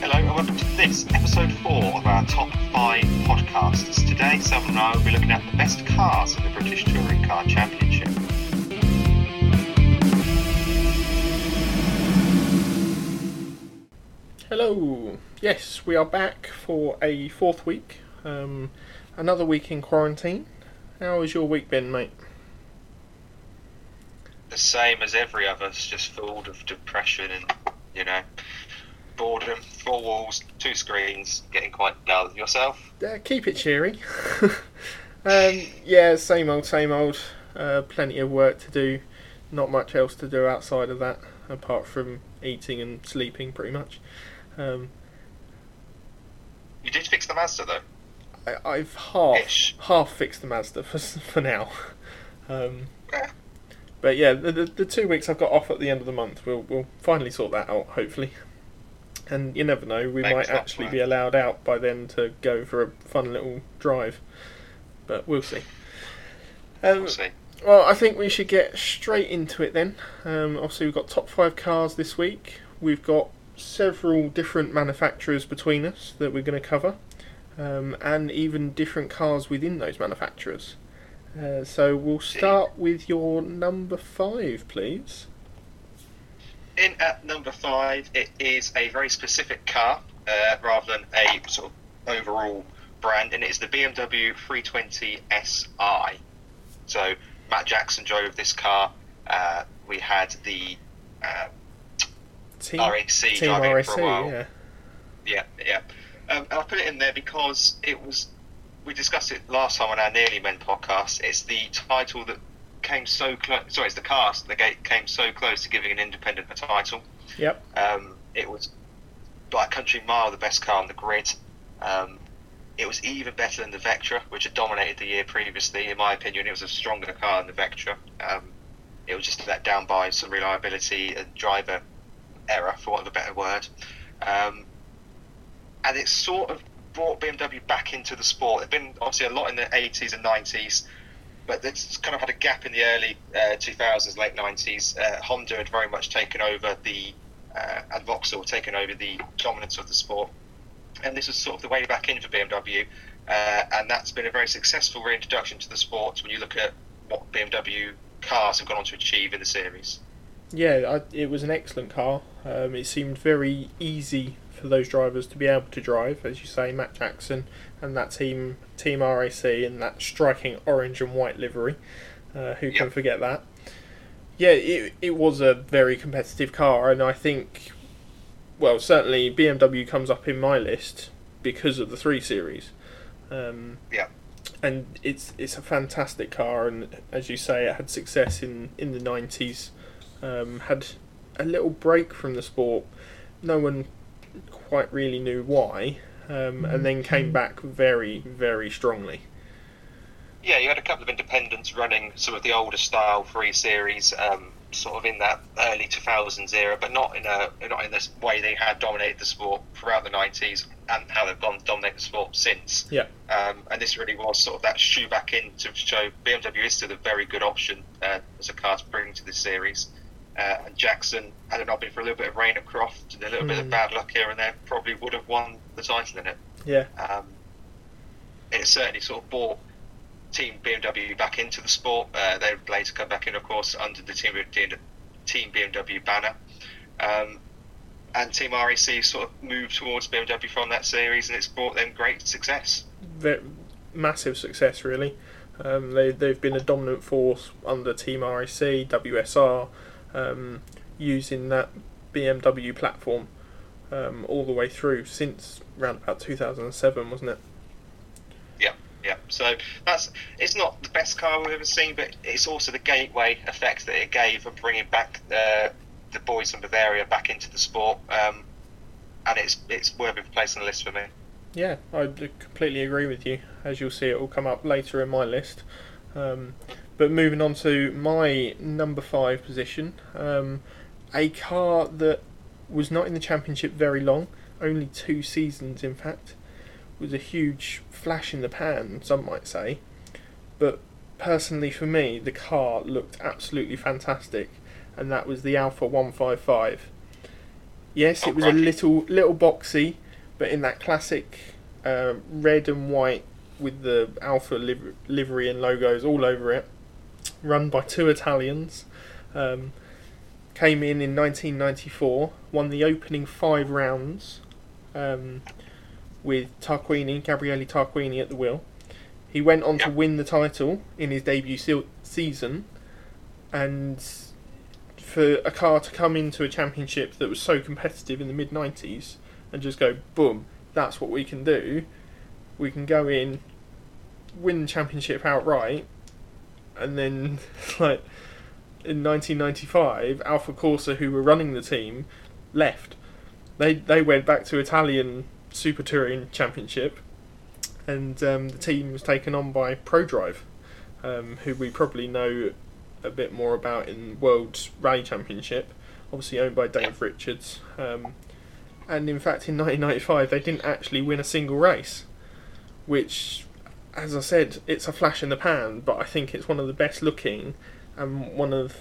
Hello and welcome to this episode four of our top five podcasts. Today, Sam and I will be looking at the best cars in the British Touring Car Championship. Hello. Yes, we are back for a fourth week. Um, another week in quarantine. How has your week been, mate? The same as every other's, just filled of depression and, you know, boredom, four walls, two screens, getting quite dull. Yourself? Uh, keep it cheery. um, yeah, same old, same old. Uh, plenty of work to do. Not much else to do outside of that, apart from eating and sleeping, pretty much. Um, You did fix the Mazda though. I, I've half Ish. half fixed the Mazda for for now. Um, but yeah, the, the the two weeks I've got off at the end of the month, we'll we'll finally sort that out, hopefully. And you never know, we might actually be allowed out by then to go for a fun little drive. But we'll see. Um, We'll see. well, I think we should get straight into it then. Um, obviously, we've got top five cars this week. We've got several different manufacturers between us that we're going to cover, um, and even different cars within those manufacturers. Uh, so we'll start with your number five, please. In at number five, it is a very specific car uh, rather than a sort of overall brand, and it is the BMW 320 SI. So Matt Jackson drove this car. Uh, we had the uh, Team, RAC Team driving RAC, for a while. yeah. Yeah, yeah. Um, and I put it in there because it was. We discussed it last time on our Nearly Men podcast. It's the title that came so close. Sorry, it's the cast that came so close to giving an independent a title. Yep. Um, it was by country mile the best car on the grid. Um, it was even better than the Vectra, which had dominated the year previously. In my opinion, it was a stronger car than the Vectra. Um, it was just let down by some reliability and driver error, for want of a better word. Um, and it sort of brought BMW back into the sport. There'd been obviously a lot in the 80s and 90s, but it's kind of had a gap in the early uh, 2000s, late 90s. Uh, Honda had very much taken over the, uh, and Vauxhall taken over the dominance of the sport. And this was sort of the way back in for BMW, uh, and that's been a very successful reintroduction to the sport when you look at what BMW cars have gone on to achieve in the series. Yeah, I, it was an excellent car. Um, it seemed very easy for those drivers to be able to drive, as you say, Matt Jackson and that team, Team RAC, and that striking orange and white livery. Uh, who can forget that? Yeah, it, it was a very competitive car, and I think, well, certainly BMW comes up in my list because of the 3 Series. Um, Yeah. and it's it's a fantastic car, and as you say, it had success in, in the 90s um, had a little break from the sport. No one quite really knew why, um, and then came back very, very strongly. Yeah, you had a couple of independents running some of the older style three series, um, sort of in that early 2000s era, but not in a not in this way they had dominated the sport throughout the 90s and how they've gone to dominate the sport since. Yeah. Um, and this really was sort of that shoe back in to show BMW is still a very good option uh, as a car to bring to this series. Uh, and Jackson, had it not been for a little bit of rain at Croft and a little bit of Mm. bad luck here and there, probably would have won the title in it. Yeah, Um, it certainly sort of brought Team BMW back into the sport. Uh, they would later come back in, of course, under the Team, Team BMW banner. Um, and Team RAC sort of moved towards BMW from that series, and it's brought them great success. ve- massive success really. Um, they they've been a dominant force under Team RAC, WSR, um, using that BMW platform um, all the way through since around about 2007, wasn't it? Yeah, yeah. so that's it's not the best car we've ever seen, but it's also the gateway effect that it gave of bringing back uh, the boys from Bavaria back into the sport, um, and it's it's worthy of a place on the list for me. Yeah, I completely agree with you. As you'll see, it will come up later in my list. Um, but moving on to my number five position, um, a car that was not in the championship very long, only two seasons in fact, was a huge flash in the pan, some might say. But personally, for me, the car looked absolutely fantastic, and that was the Alfa 155. Yes, it was a little little boxy, but in that classic uh, red and white with the Alfa liv- livery and logos all over it, run by two Italians. Um, came in in 1994, won the opening five rounds um, with Tarquini, Gabriele Tarquini at the wheel. He went on to win the title in his debut se- season, and for a car to come into a championship that was so competitive in the mid 90s and just go boom, that's what we can do. We can go in, win the championship outright, and then like in 1995, Alfa Corse, who were running the team, left. They they went back to Italian Super Touring Championship, and um, the team was taken on by Prodrive, um, who we probably know a bit more about in World Rally Championship, obviously owned by Dave Richards. Um, and in fact, in 1995, they didn't actually win a single race, which, as I said, it's a flash in the pan, but I think it's one of the best looking and one of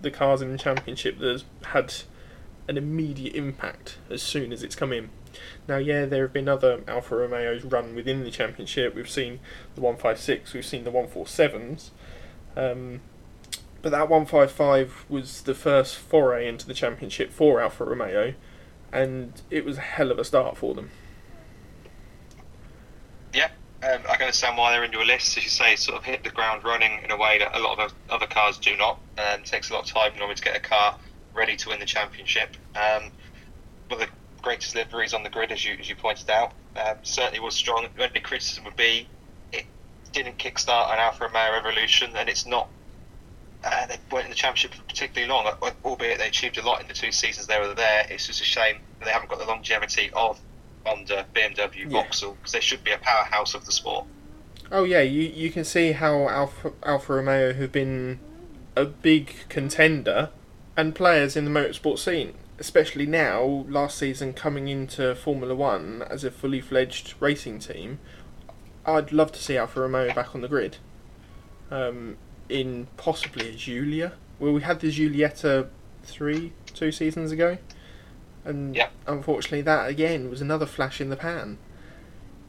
the cars in the championship that's had an immediate impact as soon as it's come in. Now, yeah, there have been other Alfa Romeos run within the championship. We've seen the 156, we've seen the 147s. Um, but that 155 was the first foray into the championship for Alfa Romeo, and it was a hell of a start for them. Yeah, um, I can understand why they're in your list. As you say, sort of hit the ground running in a way that a lot of other cars do not, and takes a lot of time normally to get a car ready to win the championship. Um, of the greatest liveries on the grid, as you as you pointed out, um, certainly was strong. The only criticism would be it didn't kickstart an Alfa Romeo revolution, and it's not. Uh, they weren't in the championship for particularly long, albeit they achieved a lot in the two seasons they were there. It's just a shame they haven't got the longevity of Honda, BMW, Vauxhall, because they should be a powerhouse of the sport. Oh yeah, you you can see how Alfa Alfa Romeo have been a big contender and players in the motorsport scene, especially now. Last season, coming into Formula One as a fully fledged racing team, I'd love to see Alfa Romeo back on the grid. Um, in possibly a Giulia. Well, we had the Giulietta three two seasons ago and yep. unfortunately that again was another flash in the pan.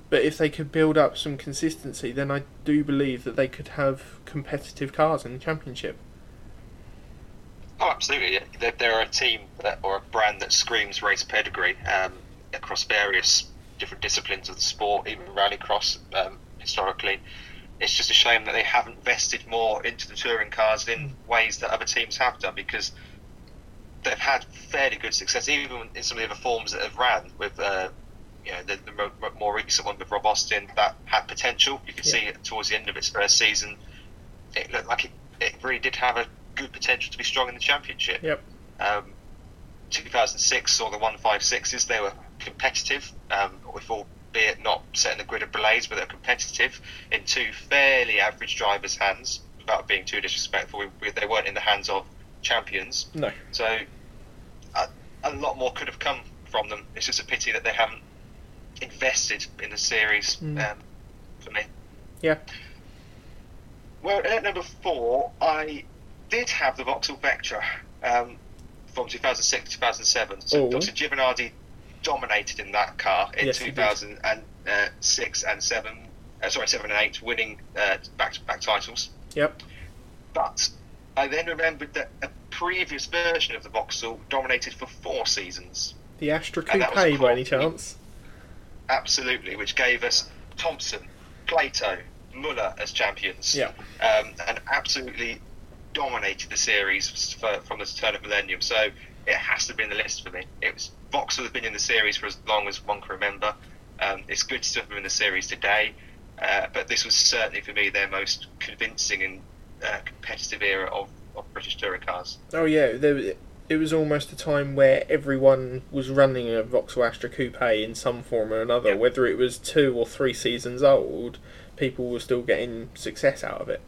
But if they could build up some consistency, then I do believe that they could have competitive cars in the championship. Oh, absolutely! They're, they're a team that, or a brand that screams race pedigree um, across various different disciplines of the sport, even rallycross um, historically. It's just a shame that they haven't vested more into the touring cars in ways that other teams have done because they've had fairly good success, even in some of the other forms that have ran with. Uh, you know, the, the, more recent one with Rob Austin that had potential. You could yeah. see it towards the end of its first season. It looked like it, it really did have a good potential to be strong in the championship. Yep. Um, 2006 or the 156s, they were competitive, um, with albeit not setting the grid ablaze, but they're competitive in two fairly average drivers' hands. Without being too disrespectful, we, we, they weren't in the hands of champions. No. So a, a, lot more could have come from them. It's just a pity that they haven't invested in the series mm. um, for me. Yeah. Well, at number four, I did have the Vauxhall Vectra um, from 2006 2007. So oh. Dr. Giovanardi dominated in that car in yes, 2006 and 7. Uh, sorry, 7 and 8, winning uh, back to back titles. Yep. But I then remembered that a previous version of the Vauxhall dominated for four seasons. The Astra Coupe, by any chance? Absolutely, which gave us Thompson, Plato, Muller as champions. Yeah. Um, and absolutely dominated the series for, from the turn of millennium. So it has to be in the list for me. It was Vauxhall has been in the series for as long as one can remember. Um, it's good to have them in the series today, uh, but this was certainly for me their most convincing and uh, competitive era of, of British touring cars. Oh yeah, there, it was almost a time where everyone was running a Vauxhall Astra Coupe in some form or another. Whether it was two or three seasons old, people were still getting success out of it.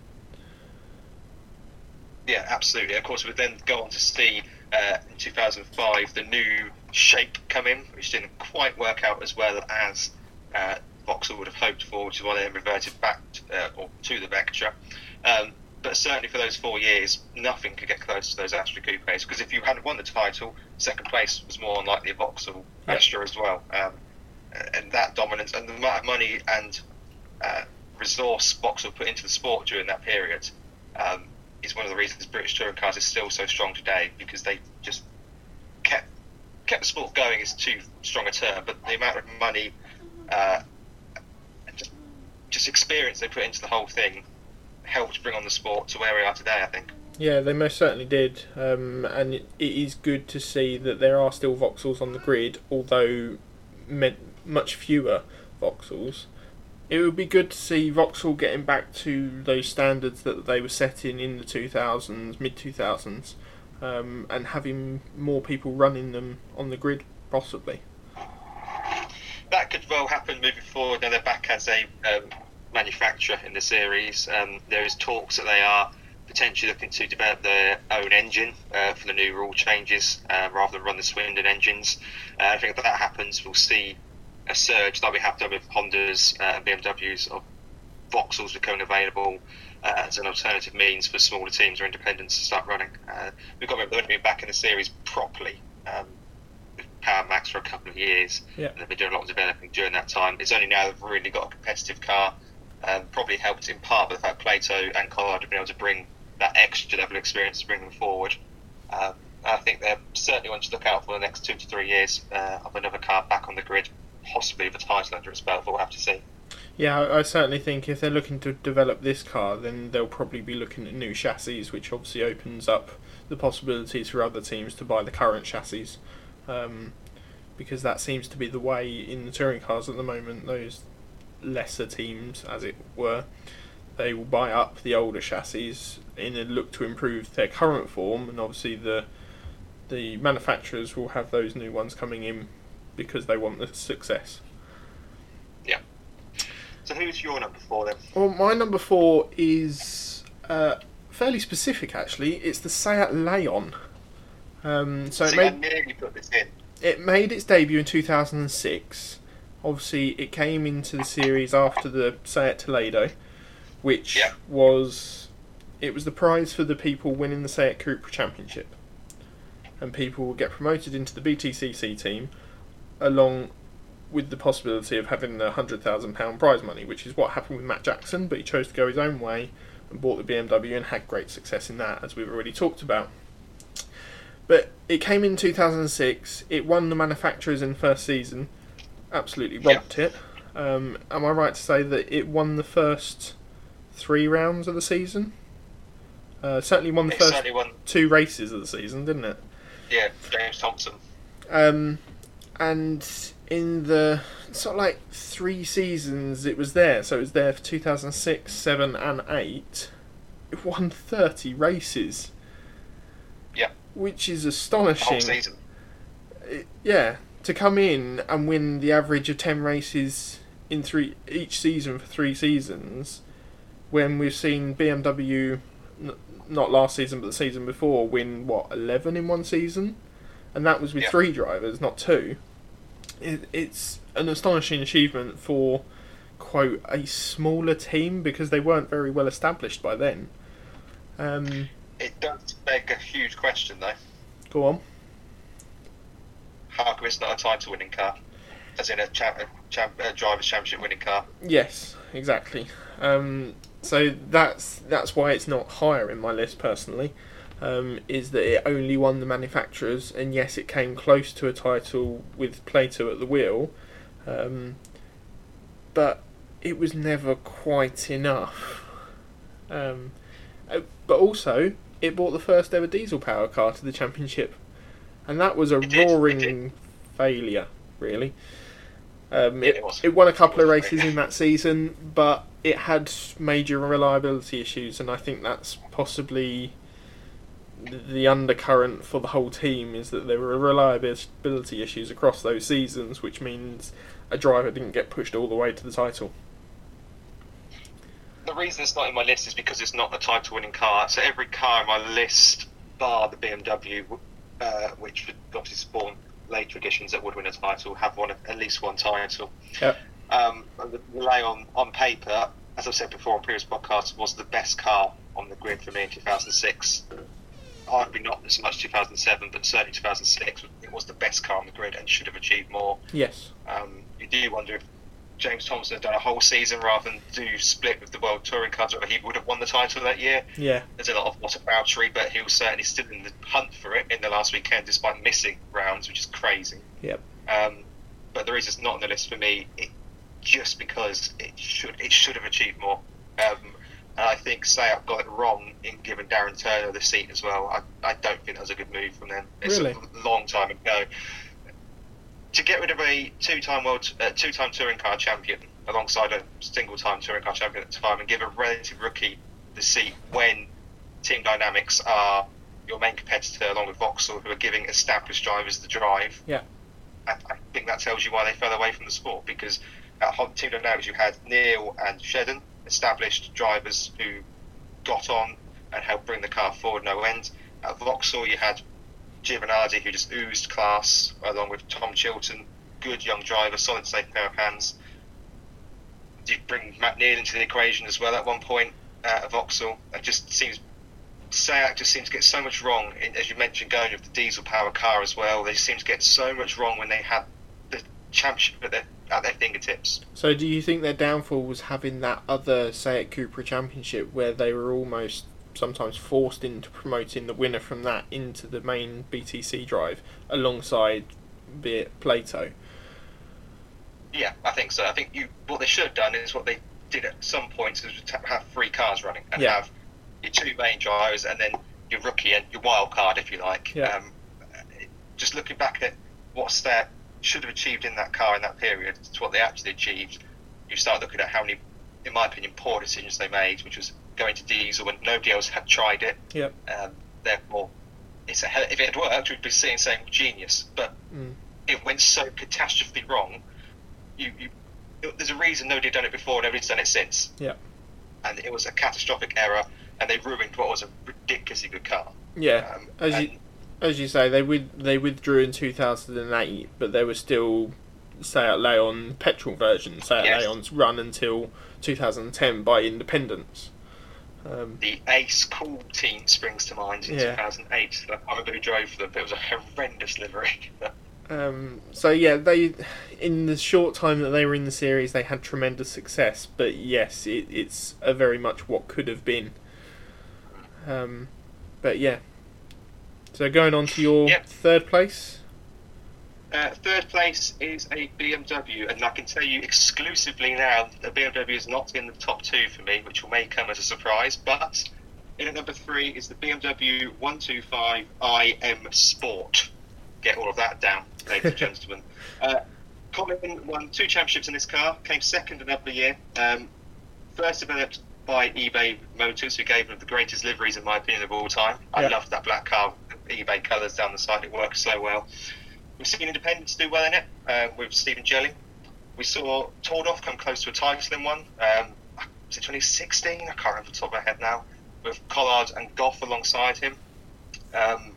Yeah, absolutely. Of course, we then go on to see uh, in 2005 the new shape come in, which didn't quite work out as well as uh, Vauxhall would have hoped for, which is why they reverted back to, uh, or to the Vectra. Um, but certainly for those four years, nothing could get close to those Astra coupes because if you hadn't won the title, second place was more unlikely a Vauxhall Yeah. Astra as well. Um, and that dominance and the amount of money and uh, resource Vauxhall put into the sport during that period um, is one of the reasons British touring cars is still so strong today because they just kept kept the sport going is too strong a term, but the amount of money uh, just just experience they put into the whole thing helped bring on the sport to where we are today. I think. Yeah, they most certainly did, um, and it, is good to see that there are still Vauxhalls on the grid, although much fewer Vauxhalls. It would be good to see Vauxhall getting back to those standards that they were setting in the 2000s, mid 2000s, um, and having more people running them on the grid, possibly. that could well happen moving forward. Now they're back as a um, manufacturer in the series. Um, there is talks that they are potentially looking to develop their own engine uh, for the new rule changes uh, rather than run the Swindon engines. Uh, I think if that happens, we'll see a surge like we have done with Hondas uh, and BMWs of Vauxhalls becoming available uh, as an alternative means for smaller teams or independents to start running. Uh, we've got to remember they've only been back in the series properly. Um, with Power Maxed for a couple of years, Yeah. and they've been doing a lot of developing during that time. It's only now they've really got a competitive car. Um, probably helped in part by the fact Plato and Collard have been able to bring that extra level of experience to bring them forward. Um, I think they're certainly one to look out for the next two to three years uh, of another car back on the grid, possibly with a title under its belt. But we'll have to see. Yeah, I, certainly think if they're looking to develop this car, then they'll probably be looking at new chassis, which obviously opens up the possibilities for other teams to buy the current chassis, um, because that seems to be the way in the touring cars at the moment. Those lesser teams, as it were, they will buy up the older chassis in a look to improve their current form, and obviously the the manufacturers will have those new ones coming in because they want the success. Yeah. So who's your number four then? Well, my number four is uh, fairly specific, actually. It's the Seat Leon. Um, so it See, I made nearly put this in. it made its debut in 2006. Obviously, it came into the series after the Seat Toledo, which Yeah. was it was the prize for the people winning the Seat Cupra Championship, and people would get promoted into the BTCC team, along with the possibility of having the hundred thousand pound prize money, which is what happened with Matt Jackson. But he chose to go his own way and bought the BMW and had great success in that, as we've already talked about. But it came in 2006. It won the manufacturers in the first season. Absolutely Yeah. it. Um, am I right to say that it won the first three rounds of the season? Uh, certainly won the It first won. two races of the season, didn't it? Yeah, James Thompson. Um, and in the sort of like three seasons it was there, so it was there for 2006, 7, and 8. It won 30 races. Yeah. Which is astonishing. whole season. It- yeah, to come in and win the average of 10 races in three each season for three seasons, when we've seen BMW, n- not last season but the season before, win what 11 in one season, and that was with Yeah. three drivers, not two. It, it's an astonishing achievement for quote a smaller team because they weren't very well established by then. Um, It does beg a huge question though. go on. Come it's not a title winning car? As in a, cha- a, cha- a driver's championship winning car. Yes, exactly. Um, so that's that's why it's not higher in my list personally. Um, is that it only won the manufacturers, and yes, it came close to a title with Plato at the wheel, um, but it was never quite enough. Um, uh, but also, it brought the first ever diesel power car to the championship, and that was a It roaring did. failure, really. Um, it, it it won a couple of It was a races in that season, but it had major reliability issues, and I think that's possibly the- the undercurrent for the whole team is that there were reliability issues across those seasons, which means a driver didn't get pushed all the way to the title. The reason it's not in my list is because it's not a title winning car. So every car in my list, bar the BMW, uh, which would obviously spawn later editions that would win a title, have won at least one title. Yeah. Um, the Leon on paper, as I've said before on previous podcasts, was the best car on the grid for me in 2006. Arguably not as much 2007, but certainly 2006. It was the best car on the grid and should have achieved more. Yes. Um, you do wonder if James Thompson had done a whole season rather than do split with the World Touring Cars, whether he would have won the title that year. Yeah. There's a lot of whataboutery, but he was certainly still in the hunt for it in the last weekend, despite missing rounds, which is crazy. Yep. Um, but the reason it's not on the list for me, it, just because it should it should have achieved more. Um, and I think Seat got it wrong in giving Darren Turner the seat as well. I, I don't think that was a good move from them. It's Really? a long time ago. To get rid of a two-time world, uh, two-time touring car champion alongside a single-time touring car champion at the time, and give a relative rookie the seat when Team Dynamics are your main competitor, along with Vauxhall, who are giving established drivers the drive. Yeah. I, I think that tells you why they fell away from the sport because at Hot Team Dynamics you had Neal and Shedden, established drivers who got on and helped bring the car forward no end. At Vauxhall you had Giovanardi who just oozed class along with Tom Chilton, good young driver, solid safe pair of hands. You bring Matt Neal into the equation as well at one point uh, at Vauxhall. It just seems Seat just seems to get so much wrong, as you mentioned, going with the diesel power car as well. They seem to get so much wrong when they have the championship at their, at their fingertips. So, do you think their downfall was having that other Seat Cupra Championship where they were almost sometimes forced into promoting the winner from that into the main BTC drive alongside, be it Plato? Yeah, I think so. I think you what they should have done is what they did at some points is have three cars running and Yeah. have your two main drivers and then your rookie and your wild card, if you like. Yeah. Um, just looking back at what Seat should have achieved in that car in that period to what they actually achieved, you start looking at how many, in my opinion, poor decisions they made, which was going to diesel when nobody else had tried it. Yep. Um, therefore, it's a hell, if it had worked, we'd be sitting saying genius. But Mm. it went so catastrophically wrong. You, you, it- there's a reason nobody had done it before, and nobody's done it since. Yeah. And it was a catastrophic error, and they ruined what was a ridiculously good car. Yeah. Um, As you as you say, they with they withdrew in two thousand and eight, but they were still Seat Leon petrol version. Seat Yes. Leon's run until two thousand and ten by Independence. Um, the Ace Cool team springs to mind in Yeah. 2008. I remember who drove for them, but it was a horrendous livery. Um, so yeah, they in the short time that they were in the series, they had tremendous success. But yes, it, it's a very much what could have been. Um, but yeah. So going on to your Yep. third place. Uh, third place is a BMW, and I can tell you exclusively now that BMW is not in the top two for me, which may come as a surprise. But in at number three is the BMW 125i M Sport. Get all of that down, ladies and gentlemen. Uh, Colin won two championships in this car, came second another year. Um, first developed by eBay Motors, who gave them the greatest liveries, in my opinion, of all time. I loved that black car, eBay colours down the side, it works so well. We've seen Independence do well in it uh, with Stephen Jelley. We saw Tordoff come close to a title in one. Um, was it 2016? I can't remember the top of my head now. With Collard and Goff alongside him. Um,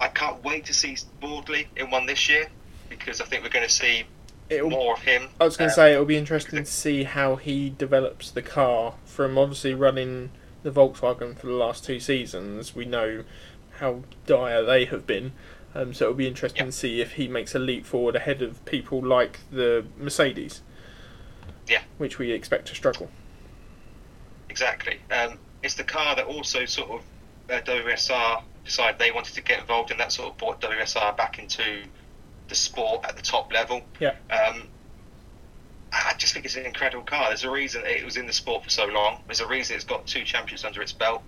I can't wait to see Boardley in one this year because I think we're going to see It'll, more of him. I was going to Um, say it'll be interesting to see how he develops the car from obviously running the Volkswagen for the last two seasons. We know how dire they have been, um, so it'll be interesting Yeah. to see if he makes a leap forward ahead of people like the Mercedes. Yeah. which we expect to struggle. Exactly. Um, it's the car that also sort of uh, WSR decided they wanted to get involved in that sort of brought WSR back into the sport at the top level. Yeah. Um, I just think it's an incredible car. There's a reason it was in the sport for so long. There's a reason it's got two championships under its belt.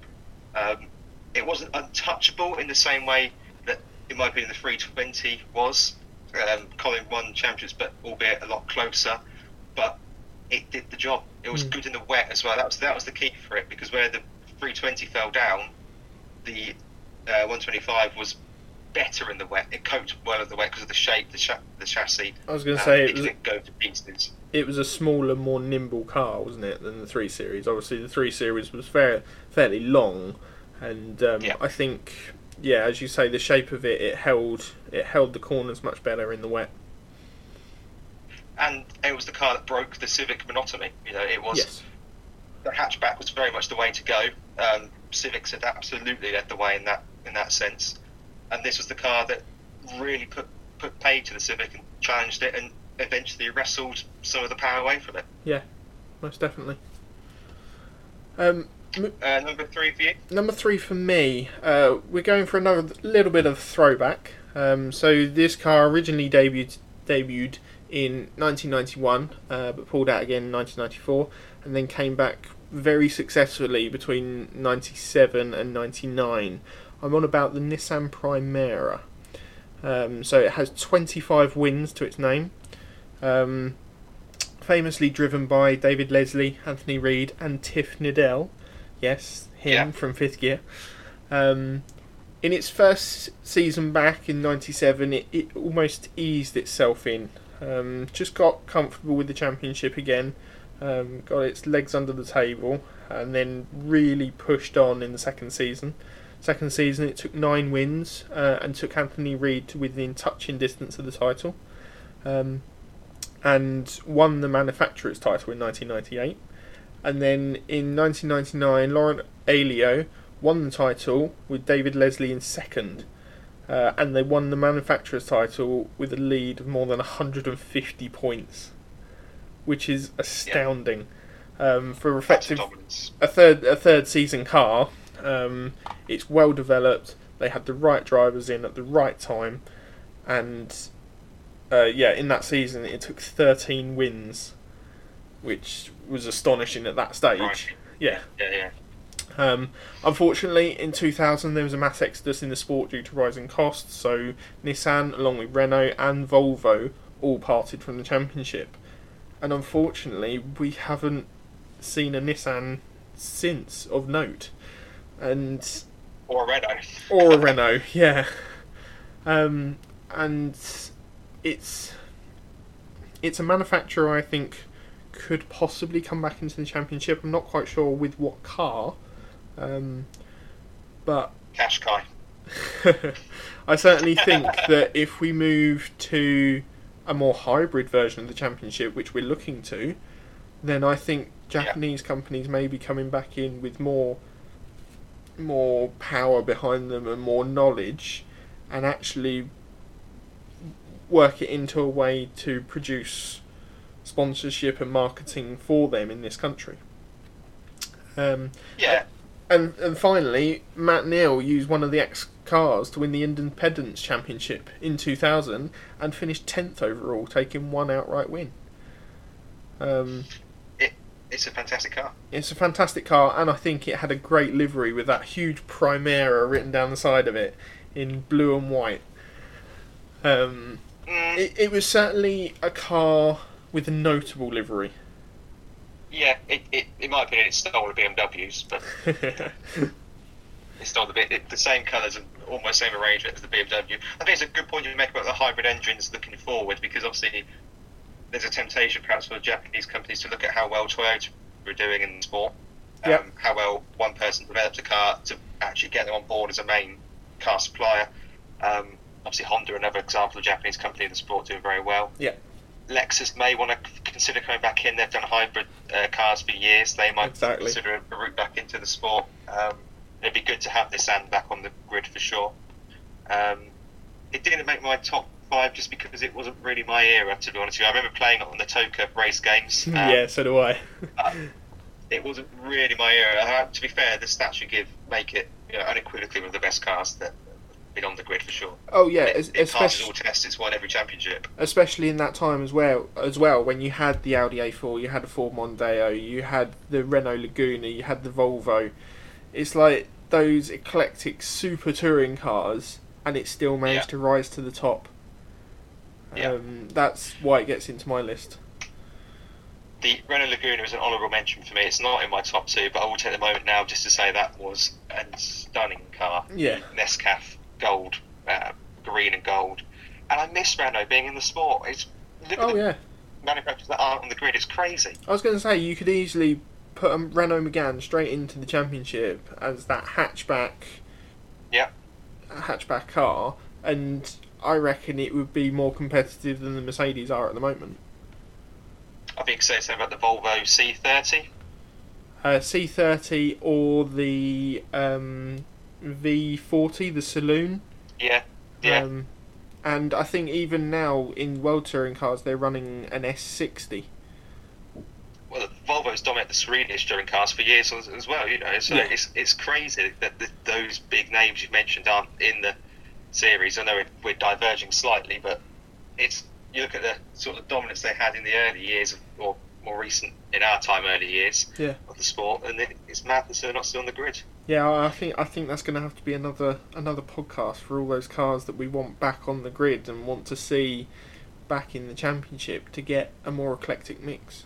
Um, it wasn't untouchable in the same way in my opinion, the 320 was. Um, Colin won championships, but albeit a lot closer. But it did the job. It was Mm. good in the wet as well. That was that was the key for it because where the 320 fell down, the uh, 125 was better in the wet. It coped well in the wet because of the shape, the, cha- the chassis. I was going to and say it it was didn't go to pieces. it was a smaller, more nimble car, wasn't it, than the three series? Obviously, the three series was fair, fairly long, and um, Yeah. I think, yeah, as you say, the shape of it, it held it held the corners much better in the wet. and it was the car that broke the Civic monotony. You know, it was Yes. the hatchback was very much the way to go. Um, Civics had absolutely led the way in that in that sense, and this was the car that really put put paid to the Civic and challenged it, and eventually wrestled some of the power away from it. Yeah, most definitely. Um, Uh, number three for you. Number three for me, uh, we're going for another little bit of throwback. Um, so this car originally debuted debuted in 1991, uh, but pulled out again in 1994, and then came back very successfully between 97 and 99. I'm on about the Nissan Primera. Um, so it has 25 wins to its name. Um, famously driven by David Leslie, Anthony Reid, and Tiff Needell. Yes, him Yeah. from Fifth Gear. Um, in its first season back in '97, it, it almost eased itself in. Um, just got comfortable with the championship again, um, got its legs under the table, and then really pushed on in the second season. Second season, it took nine wins uh, and took Anthony Reid to within touching distance of the title, um, and won the manufacturer's title in 1998. And then in 1999, Laurent Aiello won the title with David Leslie in second. Uh, and they won the manufacturer's title with a lead of more than 150 points, which is astounding um, for effective a third a third season car. Um, it's well developed. They had the right drivers in at the right time, and uh, yeah, in that season it took 13 wins, which was astonishing at that stage. Right. Yeah. Yeah, yeah. Um, unfortunately, in 2000 there was a mass exodus in the sport due to rising costs, so Nissan, along with Renault and Volvo, all parted from the championship. And unfortunately, we haven't seen a Nissan since of note. And Or a Renault. or a Renault, yeah. Um, and it's it's a manufacturer I think could possibly come back into the championship. I'm not quite sure with what car, um, but Qashqai. I certainly think that if we move to a more hybrid version of the championship, which we're looking to, then I think Japanese companies may be coming back in with more more power behind them and more knowledge and actually work it into a way to produce sponsorship and marketing for them in this country. Um, Yeah. and and finally, Matt Neal used one of the X cars to win the Independence Championship in 2000 and finished 10th overall, taking one outright win. Um, It's a fantastic car. it's a fantastic car, and I think it had a great livery with that huge Primera written down the side of it in blue and white. Um, Mm, it, it was certainly a car with a notable livery. yeah, it, it, in my opinion, it stole the BMWs, but it stole the, bit- it, the same colours and almost same arrangement as the BMW. I think it's a good point you make about the hybrid engines looking forward because obviously there's a temptation perhaps for Japanese companies to look at how well Toyota were doing in the sport, um, Yep. how well one person developed a car to actually get them on board as a main car supplier. Um, obviously, Honda, another example of a Japanese company in the sport, doing very well. Yeah. Lexus may want to consider coming back in. They've done hybrid uh, cars for years. They might Exactly. consider a route back into the sport. Um, it'd be good to have Nissan back on the grid for sure. Um, it didn't make my top five just because it wasn't really my era, to be honest with you. I remember playing it on the TOCA race games. Um, yeah, so do I. It wasn't really my era. Uh, to be fair, the stats you give make it you know, unequivocally one of the best cars that been on the grid for sure. oh yeah, it, it passes all tests. It's won every championship. especially in that time as well as well when you had the Audi A4, you had a Ford Mondeo, you had the Renault Laguna, you had the Volvo. It's like those eclectic super touring cars, and it still managed Yeah. to rise to the top. Yeah. Um, that's why it gets into my list. The Renault Laguna is an honourable mention for me. It's not in my top two, but I will take the moment now just to say that was a stunning car. Yeah. Nescafé gold, uh, green and gold. And I miss Renault being in the sport. It's look at Oh the yeah. manufacturers that aren't on the grid. It's crazy. I was going to say you could easily put a Renault Megane straight into the championship as that hatchback. Yeah. Hatchback car, and I reckon it would be more competitive than the Mercedes are at the moment. I think say something about the Volvo C30. Uh, C30 or the um, V40, the Saloon. Yeah, yeah. Um, and I think even now in World Touring cars they're running an S60. well, Volvo's dominated the Swedish touring cars for years as, as well. You know, so Yeah. it's it's crazy that the, those big names you've mentioned aren't in the series. I know we're, we're diverging slightly, but it's you look at the sort of dominance they had in the early years, of, or more recent in our time, early years Yeah. of the sport, and it, it's madness they're not still on the grid. Yeah, I think I think that's going to have to be another another podcast for all those cars that we want back on the grid and want to see back in the championship to get a more eclectic mix.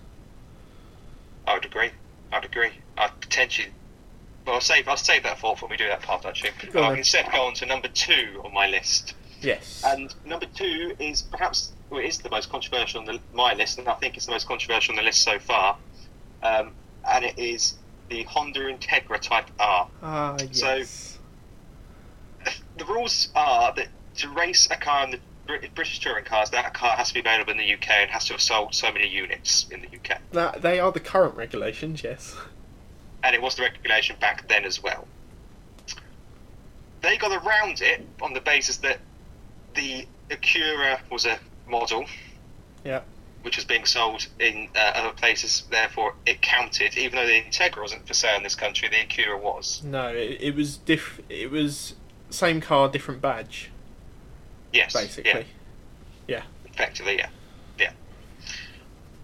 I would agree. I'd agree. I'd potentially. Well, I'll save. I'll save that for when we do that part actually. Go I can instead go on to number two on my list. Yes. And number two is perhaps well, it is the most controversial on the, my list, and I think it's the most controversial on the list so far. Um, and it is the Honda Integra Type R. ah, so- yes. The rules are that to race a car in the British touring cars, that car has to be available in the UK and has to have sold so many units in the UK. that they are the current regulations. Yes. and it was the regulation back then as well. They got around it on the basis that the Acura was a model, Yeah. which was being sold in uh, other places. Therefore, it counted, even though the Integra wasn't for sale in this country. The Acura was. No, it, it was diff. It was same car, different badge, Yes, basically. Yeah, effectively, yeah, yeah.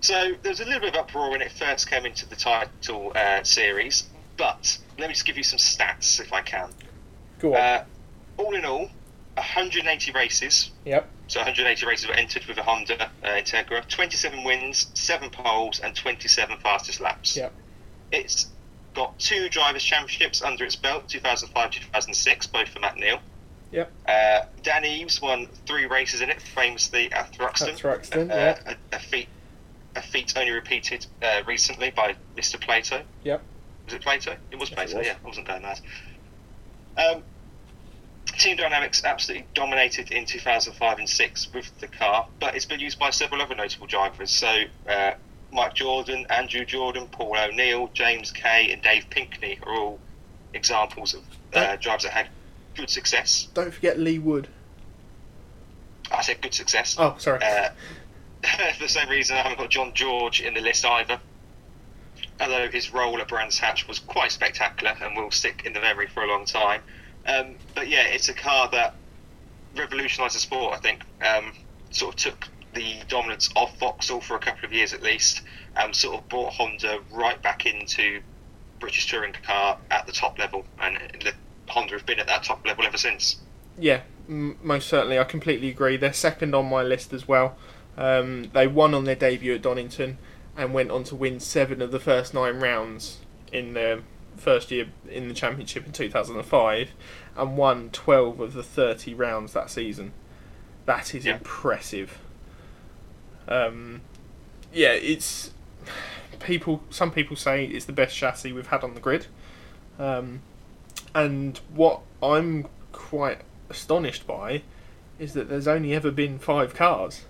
So there was a little bit of uproar when it first came into the title uh, series, but let me just give you some stats if I can. Go on. Uh, all in all, 180 races. yep. So 180 races were entered with a Honda uh, Integra. 27 wins, 7 poles, and 27 fastest laps. Yep. It's got two drivers' championships under its belt, 2005-2006, both for Matt Neal. Yep. Uh, Dan Eaves won three races in it, famously at Thruxton. At Thruxton, uh, yeah. a, a feat, a feat only repeated uh, recently by Mr. Plato. Yep. Was it Plato? It was Yes, it Plato. was. Yeah, I wasn't going mad. Um, Team Dynamics absolutely dominated in 2005 and 6 with the car, but it's been used by several other notable drivers. So uh, Mike Jordan, Andrew Jordan, Paul O'Neill, James Kaye, and Dave Pinkney are all examples of uh, drivers that had good success. Don't forget Lee Wood. I said good success. Oh, sorry. Uh, for the same reason, I haven't got John George in the list either. Although his role at Brands Hatch was quite spectacular and will stick in the memory for a long time. Um, but yeah, it's a car that revolutionised the sport, I think. Um, sort of took the dominance of Vauxhall for a couple of years at least, and sort of brought Honda right back into British touring car at the top level. And the, Honda have been at that top level ever since. Yeah, m- most certainly. I completely agree. They're second on my list as well. Um, they won on their debut at Donington and went on to win seven of the first nine rounds in their first year in the championship in 2005 and won 12 of the 30 rounds that season. That is Yeah. impressive. Um, yeah, it's people. Some people say it's the best chassis we've had on the grid. Um, and what I'm quite astonished by is that there's only ever been five cars,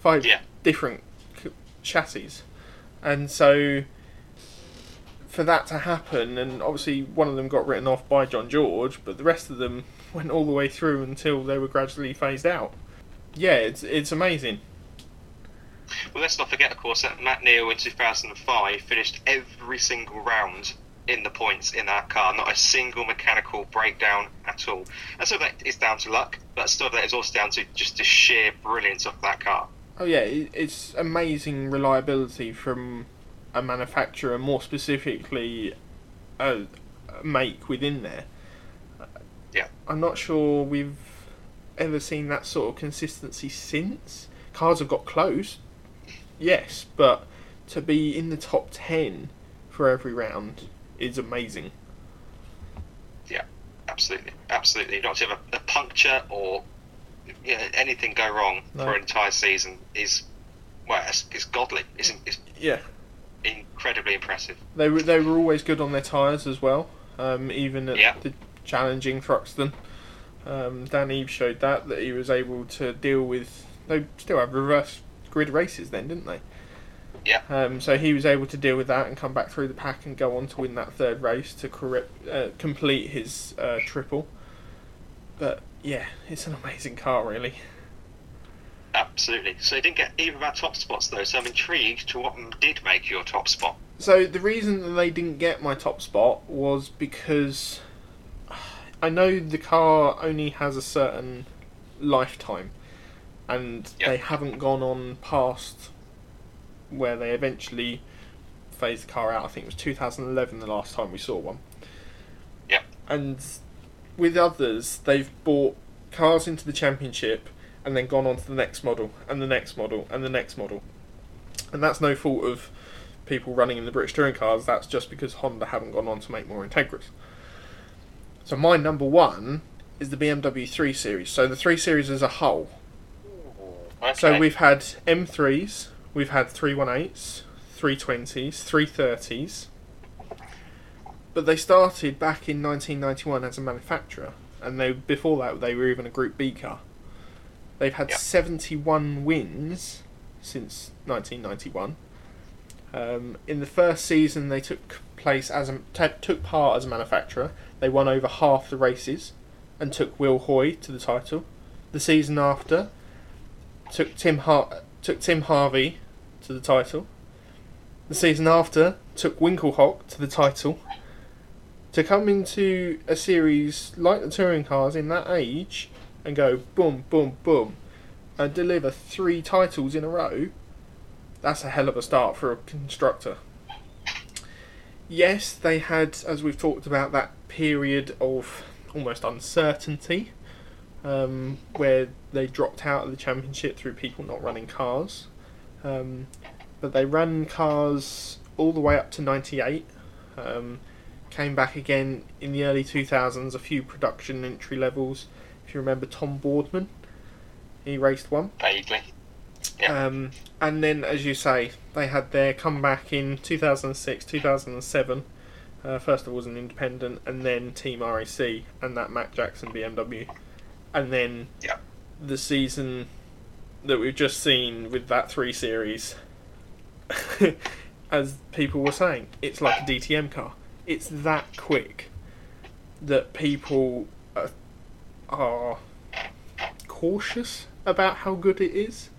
five Yeah. different c- chassis, and so for that to happen, and obviously one of them got written off by John George, but the rest of them went all the way through until they were gradually phased out. Yeah, it's it's amazing. Well, let's not forget, of course, that Matt Neal in 2005 finished every single round in the points in that car, not a single mechanical breakdown at all. And so that is down to luck, but some of that is also down to just the sheer brilliance of that car. Oh yeah, it's amazing reliability from a manufacturer, more specifically make within there. Yeah. I'm not sure we've ever seen that sort of consistency since. Cars have got close, yes, but to be in the top ten for every round is amazing. Yeah, absolutely, absolutely. Not to have a, a puncture or you know, anything go wrong No. for an entire season is, well, it's, it's godly. It's, it's Yeah, incredibly impressive. They were they were always good on their tyres as well. Um, even at Yeah. the challenging Thruxton, um, Dan Eaves showed that that he was able to deal with. They still have reverse grid races then, didn't they? Yeah. Um, so he was able to deal with that and come back through the pack and go on to win that third race to correct, uh, complete his uh, triple. But yeah, it's an amazing car, really. Absolutely. So you didn't get either of our top spots though. So I'm intrigued to what did make your top spot. So the reason that they didn't get my top spot was because I know the car only has a certain lifetime, and Yep. they haven't gone on past where they eventually phased the car out. I think it was 2011 the last time we saw one. Yeah. And with others, they've bought cars into the championship and then gone on to the next model and the next model and the next model. And that's no fault of people running in the British touring cars. That's just because Honda haven't gone on to make more Integras. So my number one is the BMW 3 Series. So the 3 Series as a whole. Okay. So we've had M3s, we've had 318s, 320s, 330s. But they started back in 1991 as a manufacturer, and they before that they were even a Group B car. They've had Yeah. 71 wins since 1991. Um, in the first season, they took place as a, t- took part as a manufacturer. They won over half the races, and took Will Hoy to the title. The season after, took Tim Har- took Tim Harvey to the title. The season after took Winkelhock to the title. To come into a series like the touring cars in that age and go boom, boom, boom, and deliver three titles in a row, that's a hell of a start for a constructor. Yes, they had, as we've talked about, that period of almost uncertainty um, where they dropped out of the championship through people not running cars. Um, but they ran cars all the way up to 98. Um, came back again in the early 2000s, a few production entry levels. If you remember Tom Boardman, he raced one. vaguely. Yeah. Um, and then, as you say, they had their comeback in 2006, 2007. Uh, first of all, as an independent, and then Team RAC and that Matt Jackson BMW. And then Yeah. the season that we've just seen with that 3 Series, as people were saying, it's like a DTM car. It's that quick that people are, cautious about how good it is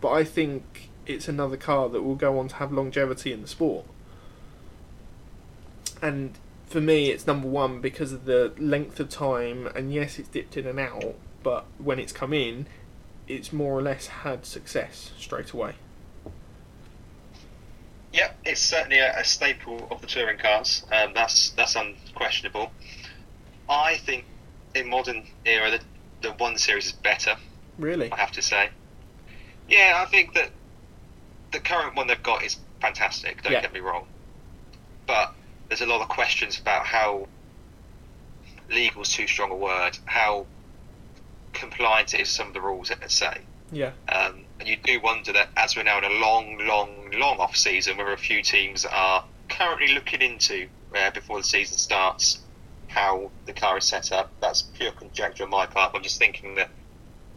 but I think it's another car that will go on to have longevity in the sport. And for me, it's number one because of the length of time, and yes, it's dipped in and out, but when it's come in, it's more or less had success straight away. Yeah, it's certainly a, a staple of the touring cars. Um, that's that's unquestionable. I think in modern era, the, the one series is better. Really? I have to say. Yeah, I think that the current one they've got is fantastic. Don't Yeah. get me wrong, but there's a lot of questions about how legal's too strong a word. How compliant it is some of the rules that say. Yeah. Um, and you do wonder that as we're now in a long, long, long off season, where a few teams are currently looking into uh, before the season starts how the car is set up. That's pure conjecture on my part. I'm just thinking that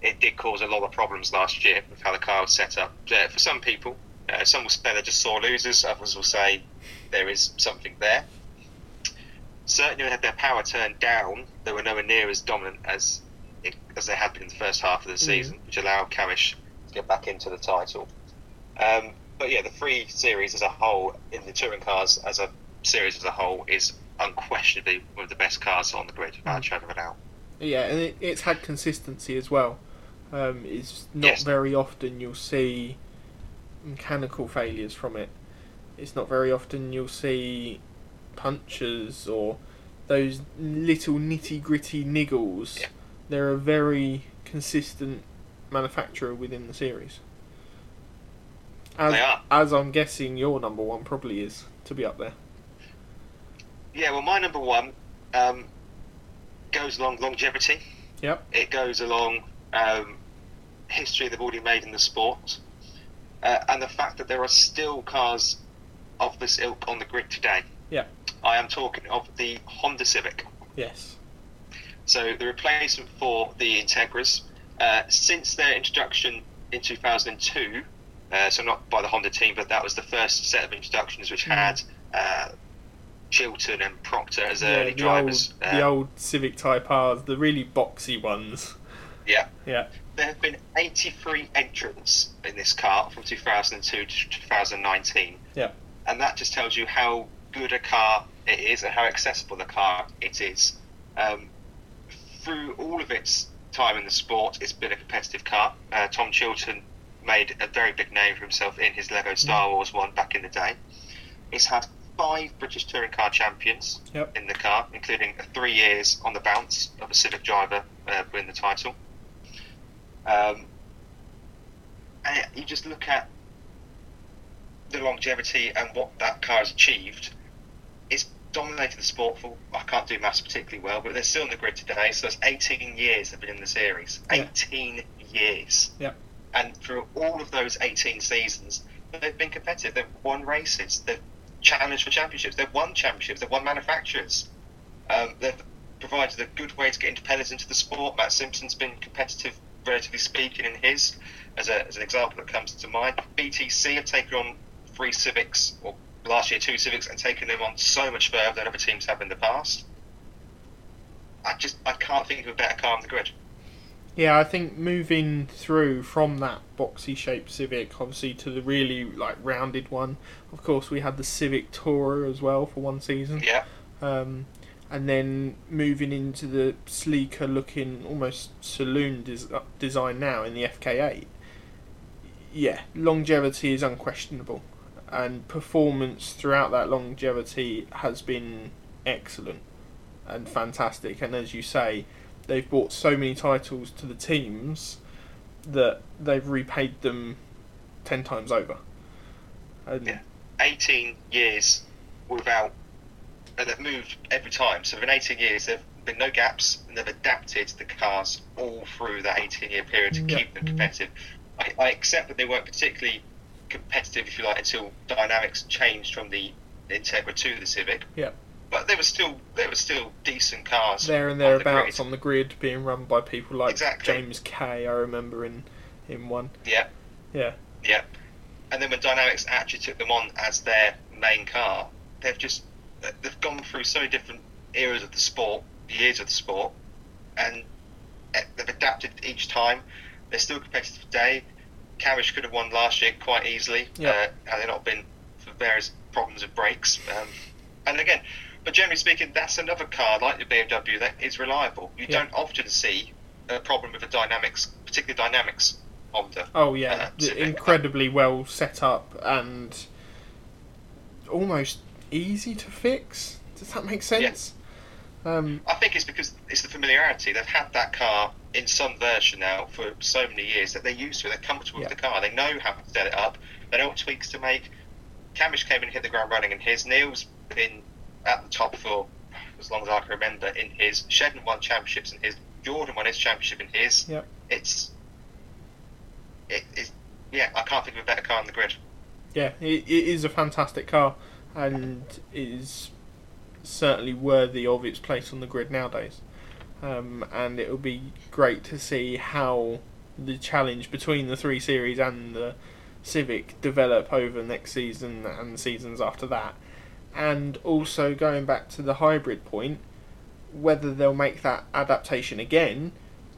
it did cause a lot of problems last year with how the car was set up. Uh, for some people, uh, some will say they're just sore losers. Others will say there is something there. Certainly, when they had their power turned down, they were nowhere near as dominant as it, as they had been in the first half of the season, which allowed Cammish to get back into the title. Um, but yeah, the free series as a whole, in the touring cars as a series as a whole, is unquestionably one of the best cars on the grid, without a shadow of a doubt. Yeah, and it, it's had consistency as well. Um, it's not Yes. very often you'll see mechanical failures from it. It's not very often you'll see punches or those little nitty gritty niggles. Yeah. They're a very consistent manufacturer within the series. As, They are. as I'm guessing your number one probably is to be up there. Yeah, well, my number one um, goes along longevity. Yep. It goes along um, history they've already made in the sport, uh, and the fact that there are still cars of this ilk on the grid today. Yeah. I am talking of the Honda Civic. Yes. So the replacement for the Integras, uh, since their introduction in 2002, Uh, so not by the Honda team, but that was the first set of introductions which Mm. had uh, Chilton and Proctor as Yeah, early the drivers. old, the Um, old Civic Type R's, the really boxy ones. Yeah. Yeah. There have been 83 entrants in this car from 2002 to 2019. Yeah. And that just tells you how good a car it is and how accessible the car it is. Um, through all of its time in the sport, it's been a competitive car. Uh, Tom Chilton made a very big name for himself in his Lego Star Wars one back in the day. It's had five British Touring Car champions Yep. in the car, including three years on the bounce of a Civic driver uh, win the title. Um, and you just look at the longevity and what that car has achieved. It's dominated the sport for I can't do maths particularly well, but they're still in the grid today. So that's 18 years they've been in the series. Yeah. 18 years. Yep. And through all of those 18 seasons, they've been competitive. They've won races. They've challenged for championships. They've won championships. They've won manufacturers. Um, they've provided a good way to get independence into the sport. Matt Simpson's been competitive, relatively speaking, in his as, a, as an example that comes to mind. BTC have taken on three Civics, or last year two Civics, and taken them on so much further than other teams have in the past. I just I can't think of a better car on the grid. Yeah, I think moving through from that boxy shaped Civic, obviously, to the really like rounded one. Of course, we had the Civic Tourer as well for one season, Yeah, um, and then moving into the sleeker looking, almost saloon des- uh, design now in the FK8. Yeah, longevity is unquestionable, and performance throughout that longevity has been excellent and fantastic. And as you say, they've brought so many titles to the teams that they've repaid them ten times over. And Yeah. 18 years without, and they've moved every time. So in 18 years, there've been no gaps, and they've adapted the cars all through that 18 year period to Yeah. keep them competitive. I, I accept that they weren't particularly competitive, if you like, until dynamics changed from the Integra to the Civic. Yeah. But they were still they were still decent cars. there and on the thereabouts on the grid, being run by people like Exactly. James Kaye. I remember in in one. Yeah. Yeah. Yeah. And then when Dynamics actually took them on as their main car, they've just they've gone through so many different eras of the sport, years of the sport, and eh, they've adapted each time. They're still competitive today. Cammish could have won last year quite easily, Yeah. uh, had they not been for various problems with brakes. Um, and again, but generally speaking, that's another car like the BMW that is reliable. You Yeah. don't often see a problem with the dynamics, particularly dynamics Honda. Oh yeah, Uh, The- incredibly well set up and almost easy to fix. Does that make sense? Um, I think it's because it's the familiarity. They've had that car in some version now for so many years that they're used to it. They're comfortable Yeah. with the car. They know how to set it up. They know what tweaks to make. Cammish came in and hit the ground running, and his Neal's been at the top for as long as I can remember. In his Shedden won championships, in his Jordan won his championship in his. Yep. It's it is yeah. I can't think of a better car on the grid. yeah, it, it is a fantastic car and is certainly worthy of its place on the grid nowadays. Um, and it will be great to see how the challenge between the three series and the Civic develop over next season and the seasons after that. And also going back to the hybrid point, whether they'll make that adaptation again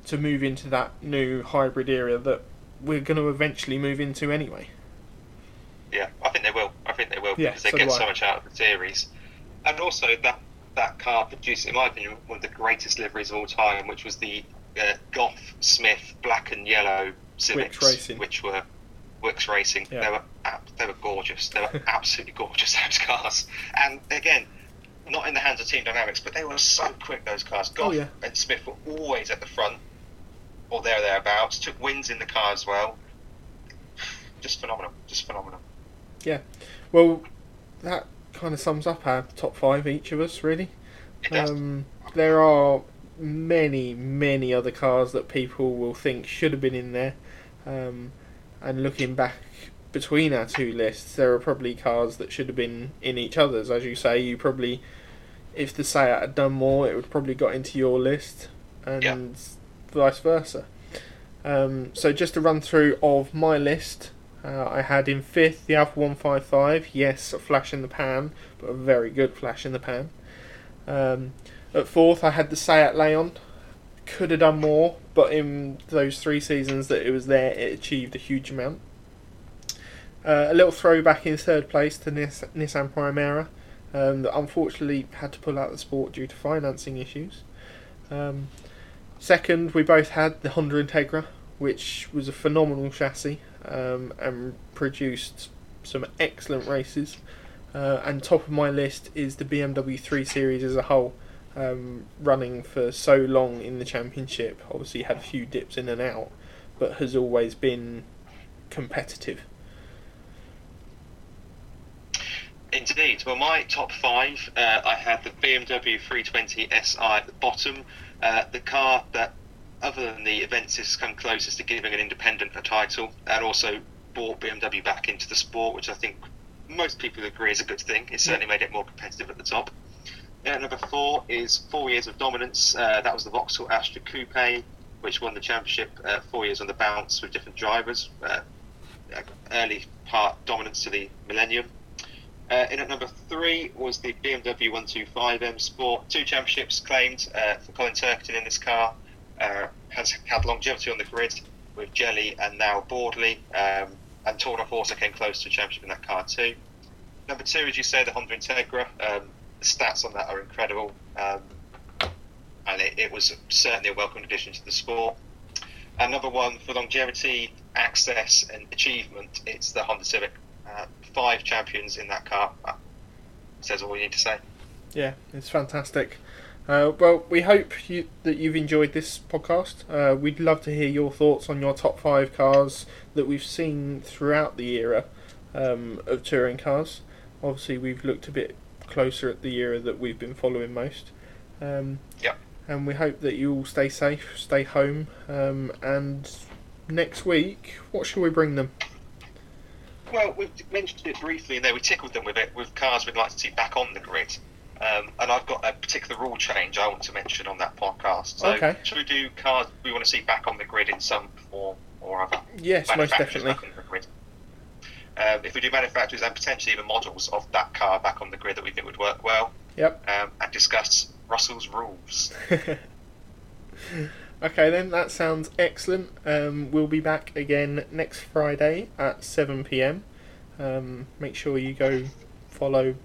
to move into that new hybrid area that we're going to eventually move into anyway. Yeah, I think they will. I think they will Yeah, because they so get so much out of the series, and also that that car produced, in my opinion, one of the greatest liveries of all time, which was the uh, Goff Smith black and yellow Civics, Racing. which were Wicks Racing. Yeah. They were they were gorgeous. They were absolutely gorgeous. Those cars, and again. Not in the hands of Team Dynamics, but they were so quick. Those cars, Goff Oh, yeah. and Smith were always at the front, or there thereabouts. Took wins in the car as well. Just phenomenal. Just phenomenal. Yeah. Well, that kind of sums up our top five, each of us, really. Um, there are many, many other cars that people will think should have been in there. Um, and looking back between our two lists, there are probably cars that should have been in each other's. As you say, you probably, if the Seat had done more, it would probably got into your list, and Yeah. vice versa. Um, so just a run through of my list. Uh, I had in fifth the Alfa 155. Yes, a flash in the pan, but a very good flash in the pan. Um, at fourth, I had the Seat Leon. Could have done more, but in those three seasons that it was there, it achieved a huge amount. Uh, a little throwback in third place to Nis- Nissan Primera, um, that unfortunately had to pull out the sport due to financing issues. Um, second, we both had the Honda Integra, which was a phenomenal chassis um, and produced some excellent races. Uh, and top of my list is the BMW 3 Series as a whole, um, running for so long in the championship. Obviously, had a few dips in and out, but has always been competitive. Indeed. Well, my top five, uh, I had the BMW 320 Si at the bottom, uh, the car that, other than the events, has come closest to giving an independent a title, and also brought BMW back into the sport, which I think most people agree is a good thing. It certainly made it more competitive at the top. Uh, number four is four years of dominance. Uh, that was the Vauxhall Astra Coupe, which won the championship uh, four years on the bounce with different drivers. Uh, early part dominance to the Millennium. Uh, in at number three was the BMW 125M Sport. Two championships claimed uh, for Colin Turkington in this car. Uh, has had longevity on the grid with Jelley and now Boardley. Um, and Tordoff also came close to a championship in that car too. Number two, as you say, the Honda Integra. Um, the stats on that are incredible. Um, and it, it was certainly a welcome addition to the sport. Number one, for longevity, access, and achievement, it's the Honda Civic. Uh, five champions in that car. That says all you need to say. Yeah, it's fantastic. Uh, well, we hope you, that you've enjoyed this podcast. Uh, we'd love to hear your thoughts on your top five cars that we've seen throughout the era um, of touring cars. Obviously, we've looked a bit closer at the era that we've been following most. Um, yep. And we hope that you all stay safe, stay home, um, and next week, what shall we bring them? Well, we've mentioned it briefly in there. We tickled them with it with cars we'd like to see back on the grid. Um, and I've got a particular rule change I want to mention on that podcast. So, okay. should we do cars we want to see back on the grid in some form or other? Yes, most definitely. Um, if we do manufacturers and potentially even models of that car back on the grid that we think would work well. Yep. Um, and discuss Russell's rules. okay, then that sounds excellent. Um, we'll be back again next Friday at 7 pm. Um, make sure you go follow,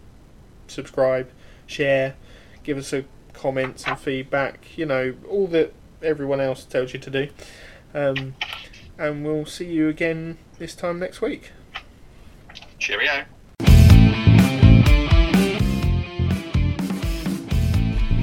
subscribe, share, give us a comments and feedback. You know all that everyone else tells you to do. Um, and we'll see you again this time next week. Cheerio.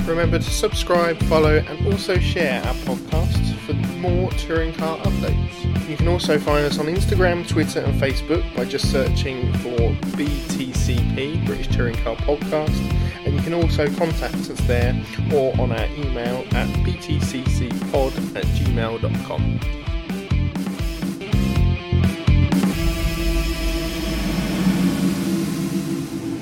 Remember to subscribe, follow, and also share our podcast for more touring car updates. You can also find us on Instagram, Twitter, and Facebook by just searching for BTCP, British Touring Car Podcast, and you can also contact us there or on our email at btccpod at gmail.com.